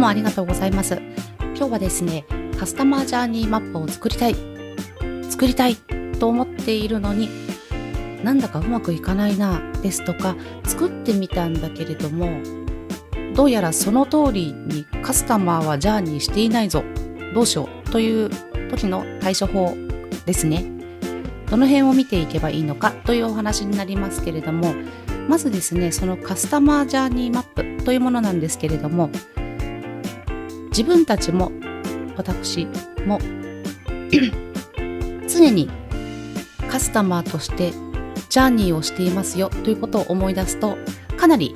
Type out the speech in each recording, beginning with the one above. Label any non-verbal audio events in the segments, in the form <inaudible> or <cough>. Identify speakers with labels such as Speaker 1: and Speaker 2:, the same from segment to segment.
Speaker 1: もありがとうございます。今日はですねカスタマージャーニーマップを作りたい作りたいと思っているのになんだかうまくいかないなですとか作ってみたんだけれどもどうやらその通りにカスタマーはジャーニーしていないぞどうしようという時の対処法ですね。どの辺を見ていけばいいのかというお話になりますけれどもまずですねそのカスタマージャーニーマップというものなんですけれども自分たちも私も <clears throat> 常にカスタマーとしてジャーニーをしていますよということを思い出すとかなり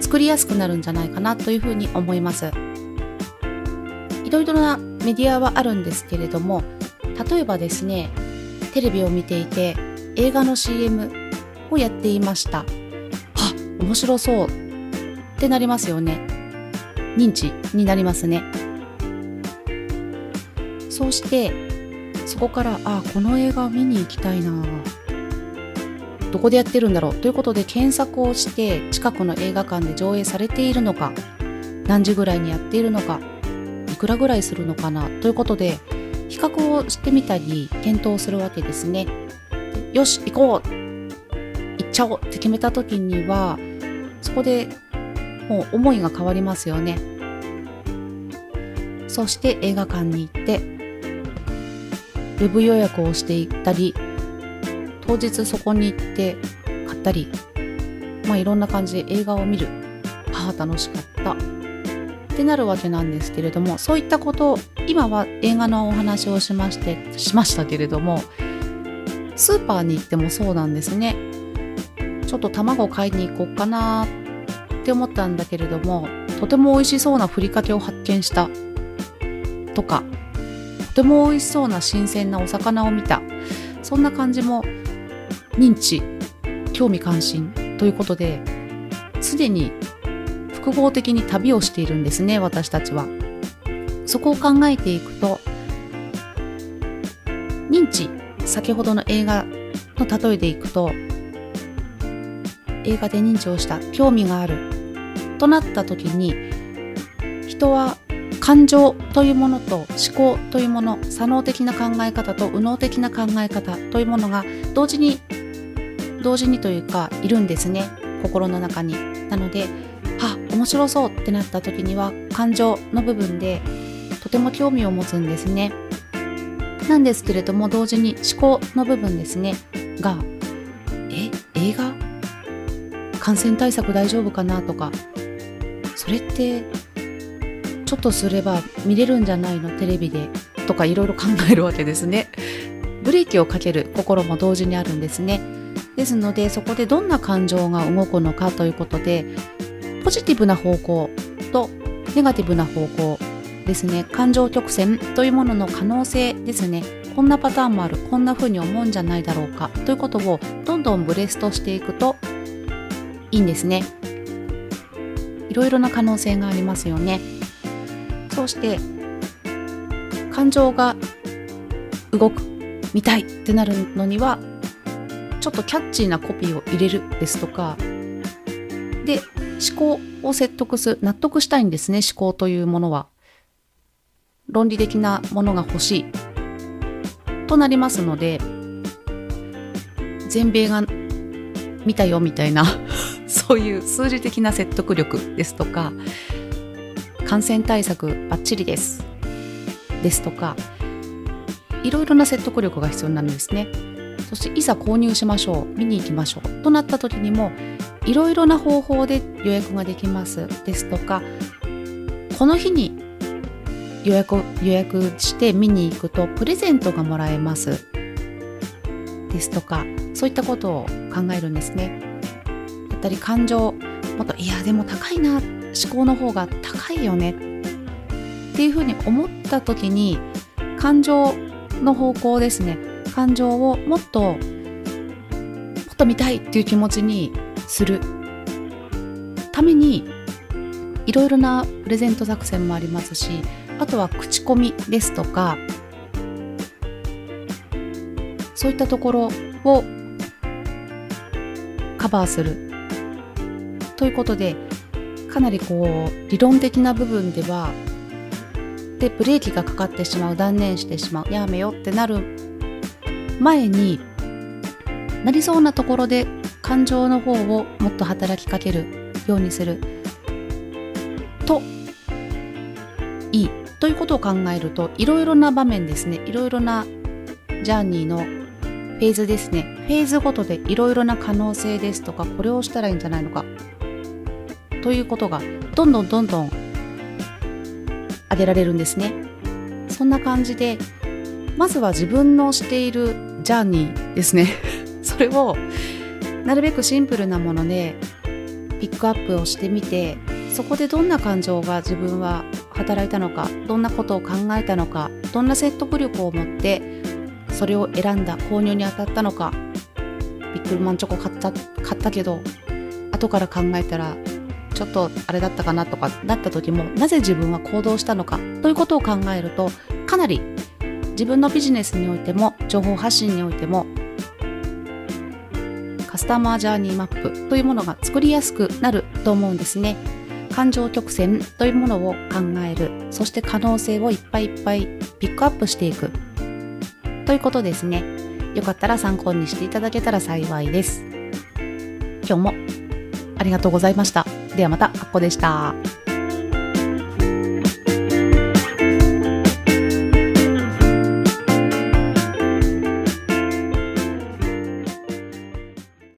Speaker 1: 作りやすくなるんじゃないかなというふうに思います。いろいろなメディアはあるんですけれども例えばですねテレビを見ていて映画の CM をやっていました。あ面白そうってなりますよね。認知になりますね。そうしてそこからあこの映画見に行きたいな。どこでやってるんだろう。ということで検索をして近くの映画館で上映されているのか何時ぐらいにやっているのかいくらぐらいするのかな。ということで比較をしてみたり検討するわけですね。よし行こう。行っちゃおうって決めた時にはそこでもう思いが変わりますよね。そして映画館に行ってウェブ予約をしていったり当日そこに行って買ったりまあいろんな感じで映画を見る。ああ楽しかった。ってなるわけなんですけれどもそういったことを今は映画のお話をしましてしましたけれどもスーパーに行ってもそうなんですね。ちょっと卵買いに行こうかなっって思ったんだけれどもとても美味しそうなふりかけを発見した。とかとても美味しそうな新鮮なお魚を見た。そんな感じも認知興味関心ということですでに複合的に旅をしているんですね私たちは。そこを考えていくと認知先ほどの映画の例えでいくと映画で認知をした興味がある。となった時に人は感情というものと思考というもの左脳的な考え方と右脳的な考え方というものが同時に同時にというかいるんですね。心の中に。なのであ面白そうってなった時には感情の部分でとても興味を持つんですね。なんですけれども同時に思考の部分ですね。がえ映画？感染対策大丈夫かなとか。それってちょっとすれば見れるんじゃないの？テレビでとかいろいろ考えるわけですね。ブレーキをかける心も同時にあるんですね。ですのでそこでどんな感情が動くのかということでポジティブな方向とネガティブな方向ですね。感情曲線というものの可能性ですね。こんなパターンもある。こんな風に思うんじゃないだろうか。ということをどんどんブレストしていくといいんですね。いろいろな可能性がありますよね。そうして感情が動く見たいってなるのにはちょっとキャッチーなコピーを入れるですとかで思考を説得する納得したいんですね思考というものは。論理的なものが欲しい。となりますので全米が見たよみたいな。そういう数字的な説得力ですとか感染対策バッチリですですとかいろいろな説得力が必要になるんですね。そしていざ購入しましょう見に行きましょうとなった時にもいろいろな方法で予約ができますですとかこの日に予約予約して見に行くとプレゼントがもらえますですとかそういったことを考えるんですね。ったり感情もっといやでも高いな思考の方が高いよねっていうふうに思った時に感情の方向ですね。感情をもっともっと見たいっていう気持ちにする。ためにいろいろなプレゼント作戦もありますしあとは口コミですとかそういったところをカバーする。ということでかなりこう理論的な部分ではでブレーキがかかってしまう断念してしまうやめよってなる前になりそうなところで感情の方をもっと働きかけるようにする。といい。ということを考えるといろいろな場面ですね。いろいろなジャーニーのフェーズですね。フェーズごとでいろいろな可能性ですとかこれをしたらいいんじゃないのか。ということがどんどんどんどん挙げられるんですね。そんな感じでまずは自分のしているジャーニーですね。<laughs> それをなるべくシンプルなものでピックアップをしてみてそこでどんな感情が自分は働いたのかどんなことを考えたのかどんな説得力を持ってそれを選んだ購入に当たったのかビックルマンチョコ買った買ったけど後から考えたらちょっとあれだったかなとかなった時もなぜ自分は行動したのかということを考えるとかなり自分のビジネスにおいても情報発信においてもカスタマージャーニーマップというものが作りやすくなると思うんですね。感情曲線というものを考える。そして可能性をいっぱいいっぱいピックアップしていく。ということですね。よかったら参考にしていただけたら幸いです。今日もありがとうございました。ではまた、あっこでした。